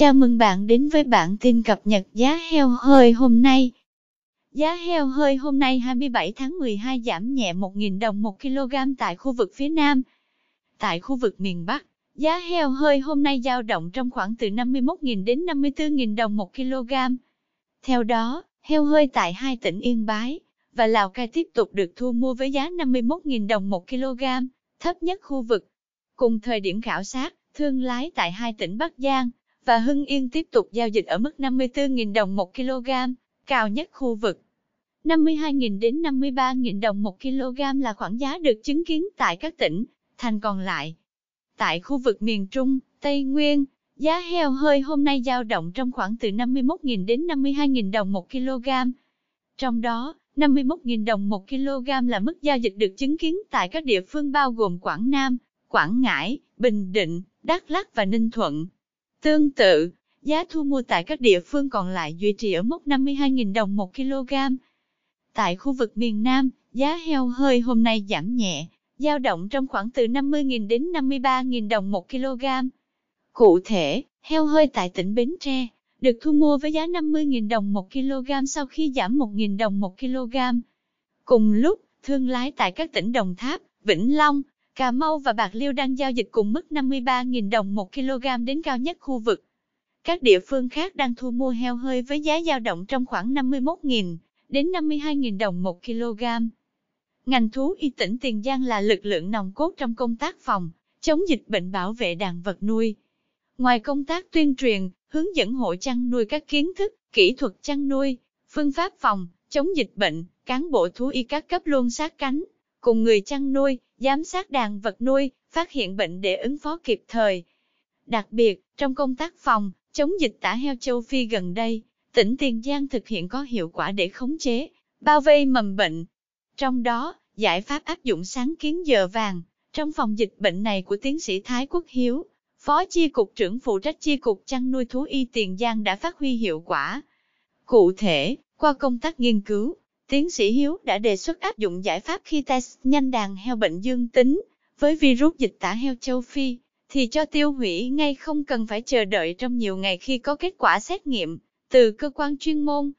Chào mừng bạn đến với bản tin cập nhật giá heo hơi hôm nay. Giá heo hơi hôm nay 27 tháng 12 giảm nhẹ 1.000 đồng 1 kg tại khu vực phía Nam. Tại khu vực miền Bắc, giá heo hơi hôm nay dao động trong khoảng từ 51.000 đến 54.000 đồng 1 kg. Theo đó, heo hơi tại hai tỉnh Yên Bái và Lào Cai tiếp tục được thu mua với giá 51.000 đồng 1 kg, thấp nhất khu vực. Cùng thời điểm khảo sát, thương lái tại hai tỉnh Bắc Giang và Hưng Yên tiếp tục giao dịch ở mức 54.000 đồng 1 kg, cao nhất khu vực. 52.000 đến 53.000 đồng 1 kg là khoảng giá được chứng kiến tại các tỉnh, thành còn lại. Tại khu vực miền Trung, Tây Nguyên, giá heo hơi hôm nay dao động trong khoảng từ 51.000 đến 52.000 đồng 1 kg. Trong đó, 51.000 đồng 1 kg là mức giao dịch được chứng kiến tại các địa phương bao gồm Quảng Nam, Quảng Ngãi, Bình Định, Đắk Lắk và Ninh Thuận. Tương tự, giá thu mua tại các địa phương còn lại duy trì ở mức 52.000 đồng 1 kg. Tại khu vực miền Nam, giá heo hơi hôm nay giảm nhẹ, dao động trong khoảng từ 50.000 đến 53.000 đồng 1 kg. Cụ thể, heo hơi tại tỉnh Bến Tre được thu mua với giá 50.000 đồng 1 kg sau khi giảm 1.000 đồng 1 kg. Cùng lúc, thương lái tại các tỉnh Đồng Tháp, Vĩnh Long, Cà Mau và Bạc Liêu đang giao dịch cùng mức 53.000 đồng 1 kg đến cao nhất khu vực. Các địa phương khác đang thu mua heo hơi với giá dao động trong khoảng 51.000 đến 52.000 đồng 1 kg. Ngành thú y tỉnh Tiền Giang là lực lượng nòng cốt trong công tác phòng, chống dịch bệnh bảo vệ đàn vật nuôi. Ngoài công tác tuyên truyền, hướng dẫn hộ chăn nuôi các kiến thức, kỹ thuật chăn nuôi, phương pháp phòng, chống dịch bệnh, cán bộ thú y các cấp luôn sát cánh, cùng người chăn nuôi, giám sát đàn vật nuôi, phát hiện bệnh để ứng phó kịp thời. Đặc biệt, trong công tác phòng, chống dịch tả heo châu Phi gần đây, tỉnh Tiền Giang thực hiện có hiệu quả để khống chế, bao vây mầm bệnh. Trong đó, giải pháp áp dụng sáng kiến giờ vàng, trong phòng dịch bệnh này của tiến sĩ Thái Quốc Hiếu, Phó Chi cục trưởng phụ trách Chi cục chăn nuôi thú y Tiền Giang đã phát huy hiệu quả. Cụ thể, qua công tác nghiên cứu, tiến sĩ Hiếu đã đề xuất áp dụng giải pháp khi test nhanh đàn heo bệnh dương tính với virus dịch tả heo châu Phi, thì cho tiêu hủy ngay không cần phải chờ đợi trong nhiều ngày khi có kết quả xét nghiệm từ cơ quan chuyên môn.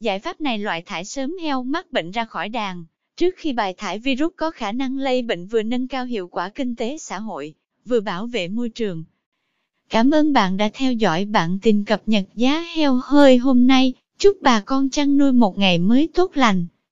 Giải pháp này loại thải sớm heo mắc bệnh ra khỏi đàn, trước khi bài thải virus có khả năng lây bệnh vừa nâng cao hiệu quả kinh tế xã hội vừa bảo vệ môi trường. Cảm ơn bạn đã theo dõi bản tin cập nhật giá heo hơi hôm nay. Chúc bà con chăn nuôi một ngày mới tốt lành.